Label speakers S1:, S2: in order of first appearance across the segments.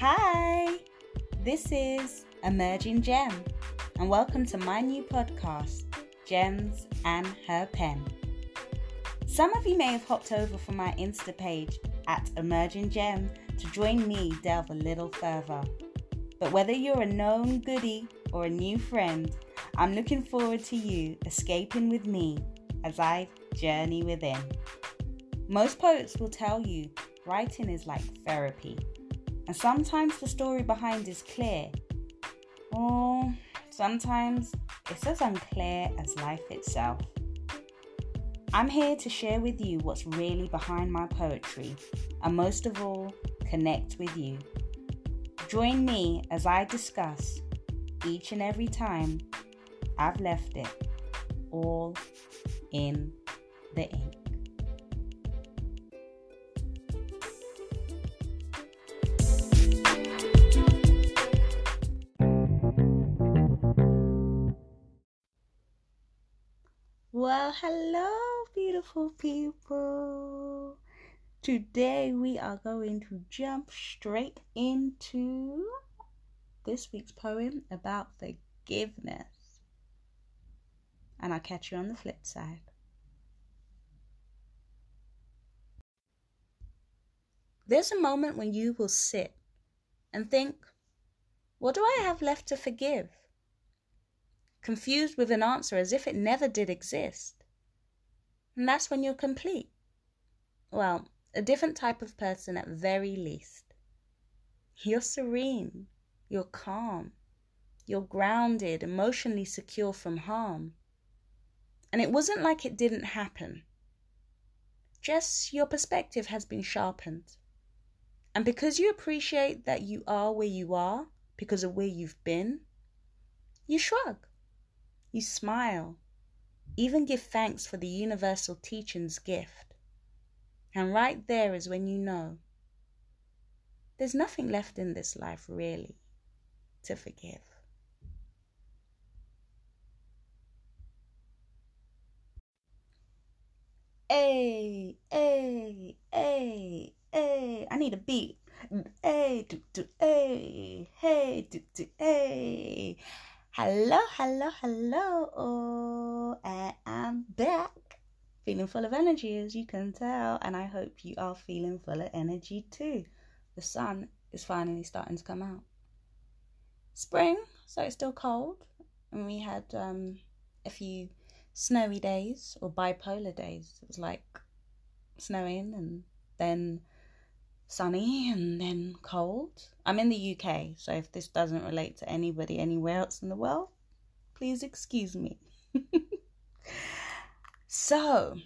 S1: Hi, this is Emerging Gem, and welcome to my new podcast, Gems and Her Pen. Some of you may have hopped over from my Insta page at Emerging Gem to join me delve a little further. But whether you're a known goodie or a new friend, I'm looking forward to you escaping with me as I journey within. Most poets will tell you writing is like therapy, and sometimes the story behind is clear, or sometimes it's as unclear as life itself. I'm here to share with you what's really behind my poetry, and most of all, connect with you. Join me as I discuss each and every time I've left it all in the ink. Well, hello, beautiful people. Today we are going to jump straight into this week's poem about forgiveness. And I'll catch you on the flip side. There's a moment when you will sit and think, what do I have left to forgive? Confused with an answer as if it never did exist. And that's when you're complete. Well, a different type of person at very least. You're serene, you're calm, you're grounded, emotionally secure from harm. And it wasn't like it didn't happen. Just your perspective has been sharpened. And because you appreciate that you are where you are because of where you've been, you shrug, you smile, even give thanks for the universal teaching's gift. And right there is when you know there's nothing left in this life really to forgive. Hey, hey, hey, hey. I need a beat. Hey, do, do, hey, hey, do, do, hey. Hello, hello, hello. I am back feeling full of energy, as you can tell, and I hope you are feeling full of energy too. The sun is finally starting to come out. Spring, so it's still cold, and we had um, a few snowy days or bipolar days. It was like snowing and then sunny and then cold. I'm in the UK, so if this doesn't relate to anybody anywhere else in the world, please excuse me. So,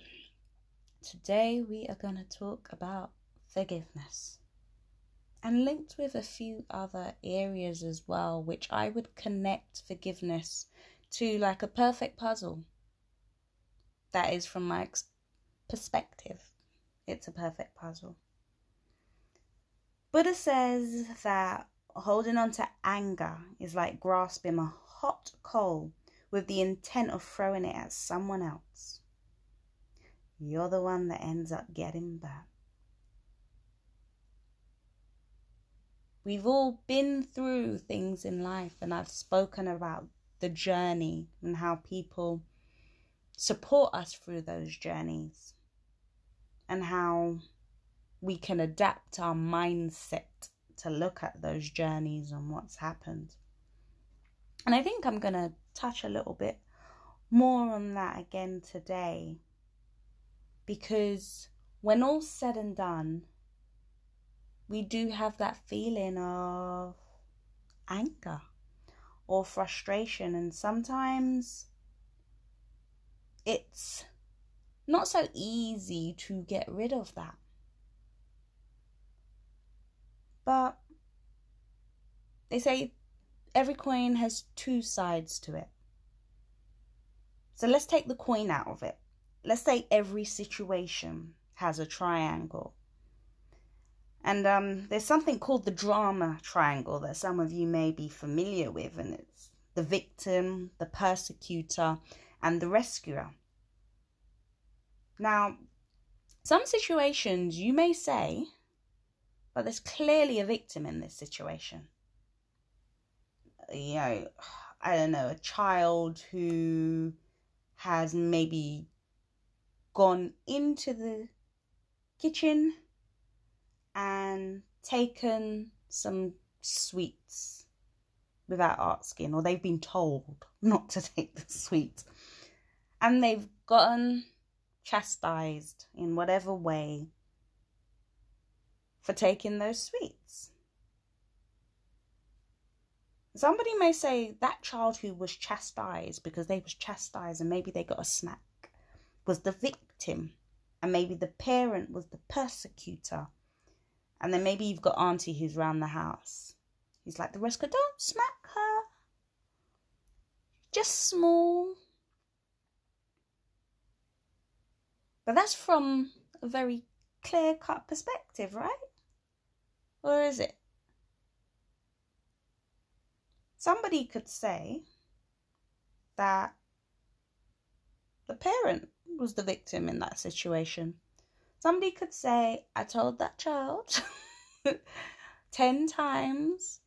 S1: today we are going to talk about forgiveness and linked with a few other areas as well, which I would connect forgiveness to like a perfect puzzle. That is from my perspective. It's a perfect puzzle. Buddha says that holding on to anger is like grasping a hot coal with the intent of throwing it at someone else you're the one that ends up getting back. We've all been through things in life, and I've spoken about the journey and how people support us through those journeys, and how we can adapt our mindset to look at those journeys and what's happened. And I think I'm going to touch a little bit more on that again today because when all's said and done, we do have that feeling of anger or frustration, and sometimes it's not so easy to get rid of that. But they say every coin has two sides to it. So let's take the coin out of it let's say every situation has a triangle. And um, there's something called the drama triangle that some of you may be familiar with, and it's the victim, the persecutor, and the rescuer. Now, some situations you may say But there's clearly a victim in this situation. You know, I don't know, a child who has maybe gone into the kitchen and taken some sweets without asking, or they've been told not to take the sweets, and they've gotten chastised in whatever way for taking those sweets. Somebody may say that child who was chastised because they was chastised and maybe they got a snack was the victim and maybe the parent was the persecutor. And then maybe you've got auntie who's round the house. He's like the go, don't smack her. Just small. But that's from a very clear cut perspective, right? Or is it? Somebody could say that the parent was the victim in that situation. Somebody could say, I told that child 10 times.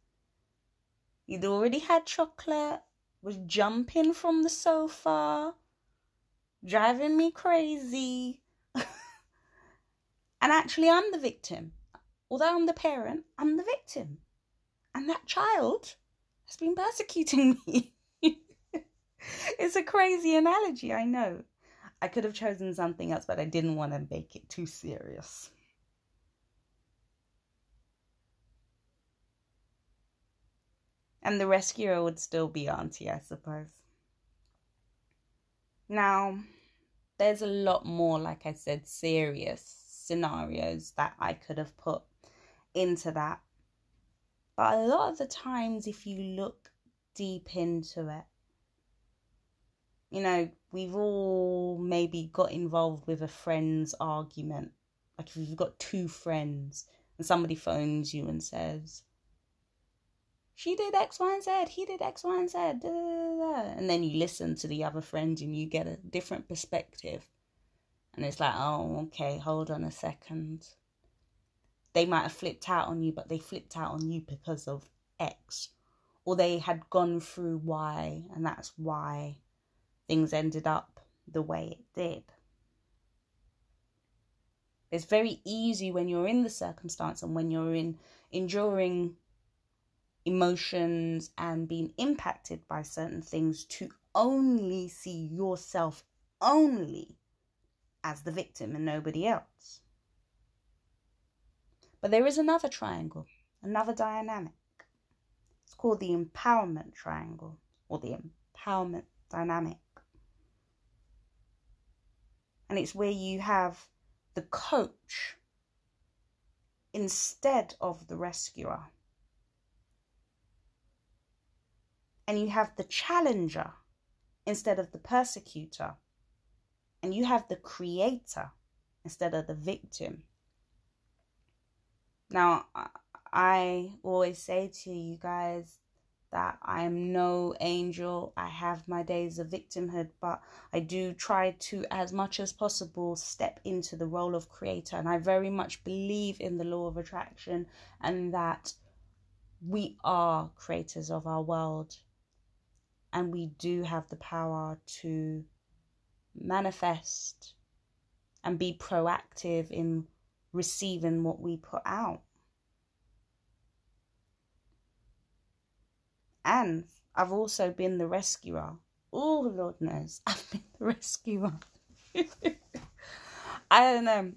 S1: He'd already had chocolate, was jumping from the sofa, driving me crazy. and actually, I'm the victim. Although I'm the parent, I'm the victim. And that child has been persecuting me. it's a crazy analogy, I know. I could have chosen something else, but I didn't want to make it too serious. And the rescuer would still be Auntie, I suppose. Now, there's a lot more, like I said, serious scenarios that I could have put into that. But a lot of the times, if you look deep into it, you know, we've all maybe got involved with a friend's argument. Like if you've got two friends and somebody phones you and says, she did X, Y, and Z, he did X, Y, and Z, da, da, da. and then you listen to the other friend and you get a different perspective. And it's like, oh, okay, hold on a second they might have flipped out on you, but they flipped out on you because of X. Or they had gone through Y, and that's why things ended up the way it did. It's very easy when you're in the circumstance and when you're in enduring emotions and being impacted by certain things to only see yourself only as the victim and nobody else. But there is another triangle, another dynamic. It's called the empowerment triangle or the empowerment dynamic. And it's where you have the coach instead of the rescuer. And you have the challenger instead of the persecutor. And you have the creator instead of the victim. Now, I always say to you guys that I am no angel. I have my days of victimhood, but I do try to, as much as possible, step into the role of creator. And I very much believe in the law of attraction and that we are creators of our world. And we do have the power to manifest and be proactive in receiving what we put out. And I've also been the rescuer. Oh, Lord knows, I've been the rescuer. I don't know.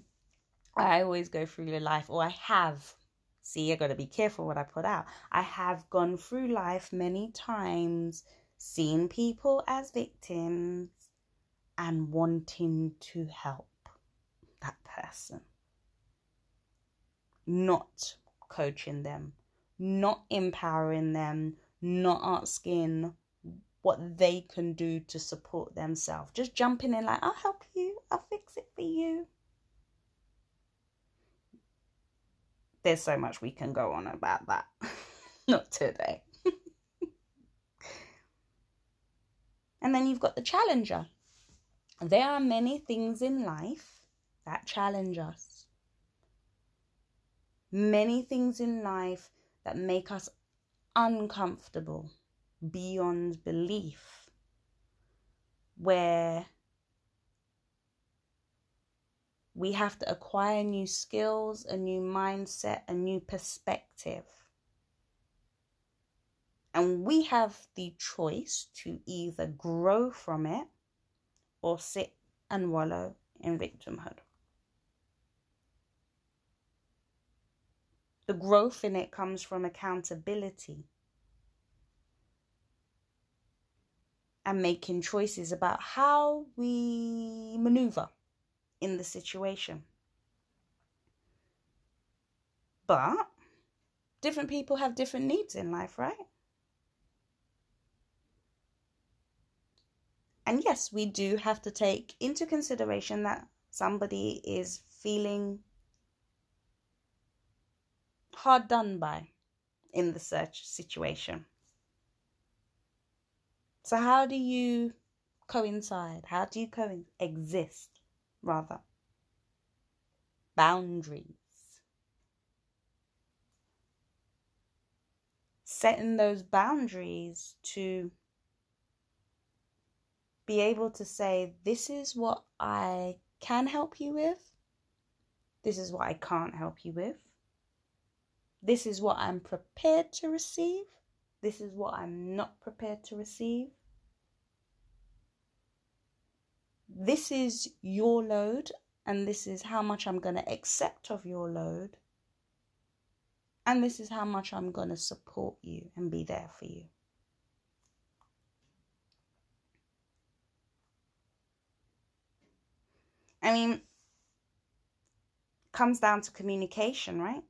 S1: I always go through life, or I have. See, I got to be careful what I put out. I have gone through life many times, seeing people as victims and wanting to help that person not coaching them, not empowering them, not asking what they can do to support themselves. Just jumping in like, I'll help you, I'll fix it for you. There's so much we can go on about that. not today. and then you've got the challenger. There are many things in life that challenge us many things in life that make us uncomfortable beyond belief, where we have to acquire new skills, a new mindset, a new perspective. And we have the choice to either grow from it or sit and wallow in victimhood. The growth in it comes from accountability and making choices about how we maneuver in the situation. But different people have different needs in life, right? And yes, we do have to take into consideration that somebody is feeling hard done by in the search situation. So, how do you coincide? How do you coexist? rather. Boundaries. Setting those boundaries to be able to say, This is what I can help you with. This is what I can't help you with. This is what I'm prepared to receive. This is what I'm not prepared to receive. this is your load and this is how much I'm going to accept of your load. And this is how much I'm going to support you and be there for you. I mean, comes down to communication, right?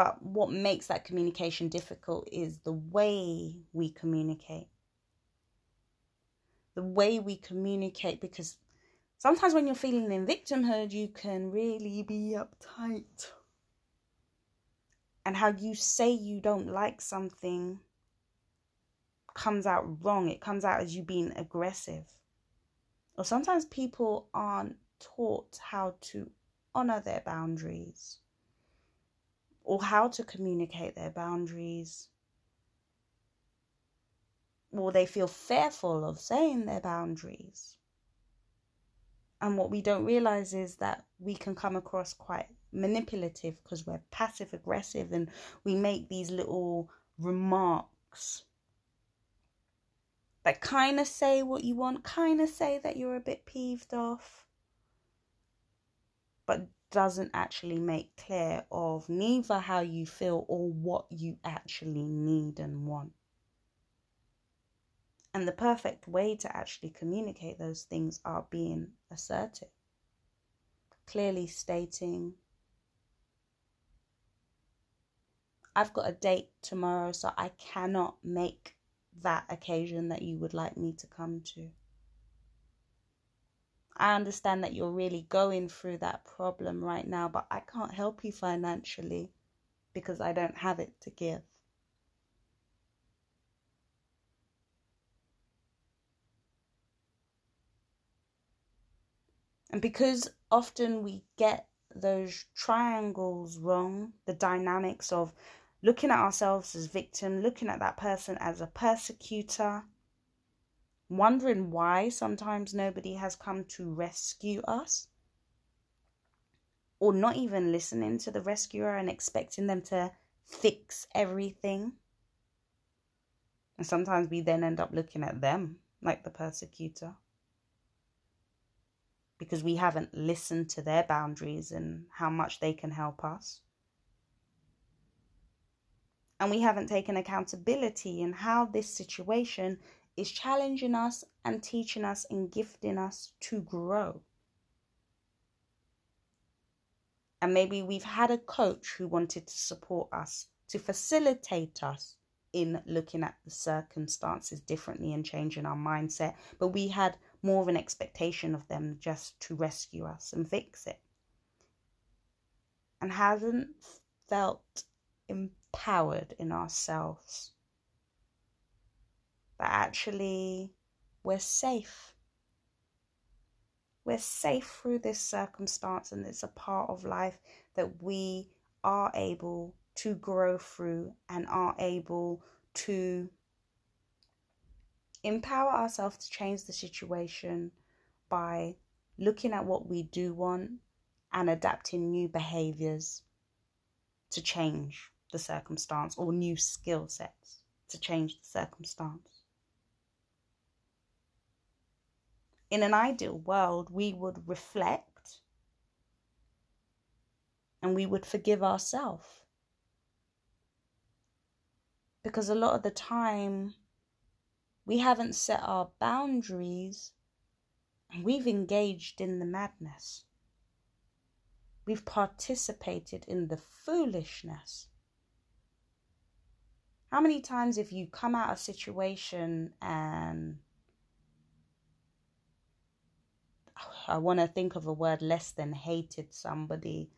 S1: But what makes that communication difficult is the way we communicate the way we communicate because sometimes when you're feeling in victimhood, you can really be uptight. And how you say you don't like something comes out wrong. It comes out as you being aggressive. Or sometimes people aren't taught how to honor their boundaries or how to communicate their boundaries or they feel fearful of saying their boundaries. And what we don't realize is that we can come across quite manipulative because we're passive aggressive and we make these little remarks that kind of say what you want, kind of say that you're a bit peeved off, but doesn't actually make clear of neither how you feel or what you actually need and want. And the perfect way to actually communicate those things are being assertive, clearly stating, I've got a date tomorrow, so I cannot make that occasion that you would like me to come to. I understand that you're really going through that problem right now, but I can't help you financially because I don't have it to give. And because often we get those triangles wrong, the dynamics of looking at ourselves as victim, looking at that person as a persecutor, wondering why sometimes nobody has come to rescue us, or not even listening to the rescuer and expecting them to fix everything. And sometimes we then end up looking at them like the persecutor because we haven't listened to their boundaries and how much they can help us. And we haven't taken accountability in how this situation is challenging us and teaching us and gifting us to grow. And maybe we've had a coach who wanted to support us, to facilitate us in looking at the circumstances differently and changing our mindset. But we had more of an expectation of them just to rescue us and fix it. And hasn't felt empowered in ourselves. That actually we're safe. we're safe through this circumstance and it's a part of life that we are able to grow through and are able to empower ourselves to change the situation by looking at what we do want and adapting new behaviors to change the circumstance or new skill sets to change the circumstance. In an ideal world, we would reflect and we would forgive ourselves. Because a lot of the time, we haven't set our boundaries and we've engaged in the madness. We've participated in the foolishness. How many times have you come out of a situation and I want to think of a word less than hated somebody,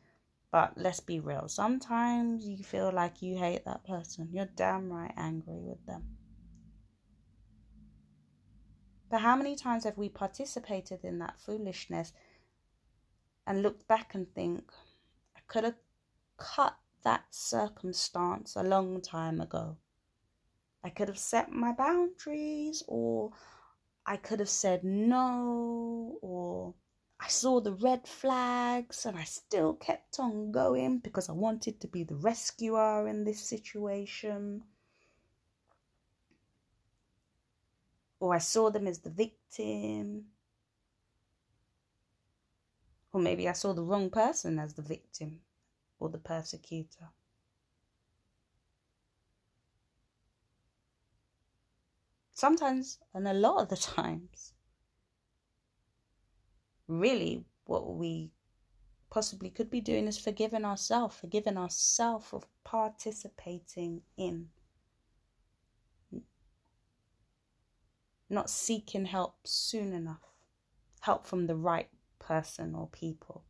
S1: but let's be real. Sometimes you feel like you hate that person. You're damn right angry with them. But how many times have we participated in that foolishness and looked back and think, I could have cut that circumstance a long time ago? I could have set my boundaries, or I could have said no, or I saw the red flags and I still kept on going because I wanted to be the rescuer in this situation. or I saw them as the victim. Or maybe I saw the wrong person as the victim or the persecutor. Sometimes, and a lot of the times, really what we possibly could be doing is forgiving ourselves, forgiving ourselves of participating in not seeking help soon enough, help from the right person or people.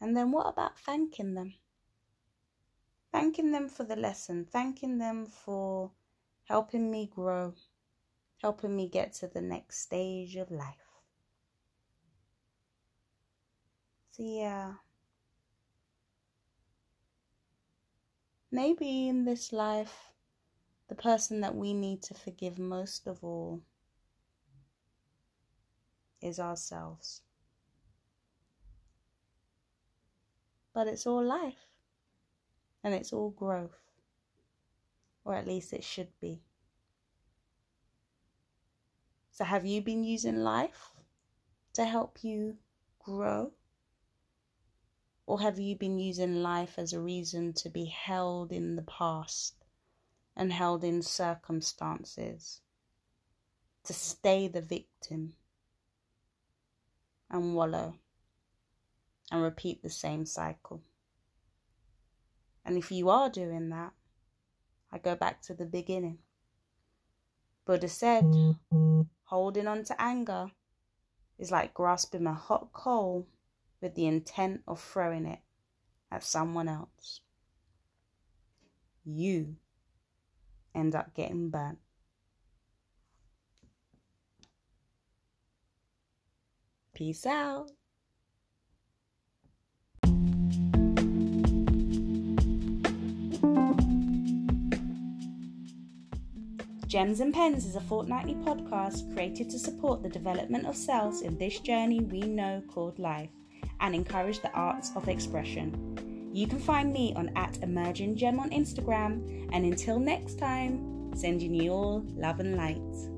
S1: And then what about thanking them? Thanking them for the lesson, thanking them for helping me grow, helping me get to the next stage of life. So, yeah. Maybe in this life, the person that we need to forgive most of all is ourselves. But it's all life and it's all growth, or at least it should be. So, have you been using life to help you grow? Or have you been using life as a reason to be held in the past and held in circumstances to stay the victim and wallow and repeat the same cycle. And if you are doing that, I go back to the beginning. Buddha said, holding on to anger is like grasping a hot coal with the intent of throwing it at someone else. You end up getting burnt. Peace out. Gems and Pens is a fortnightly podcast created to support the development of selves in this journey we know called life and encourage the arts of expression. You can find me on at Emerging Gem on Instagram. And until next time, sending you all love and light.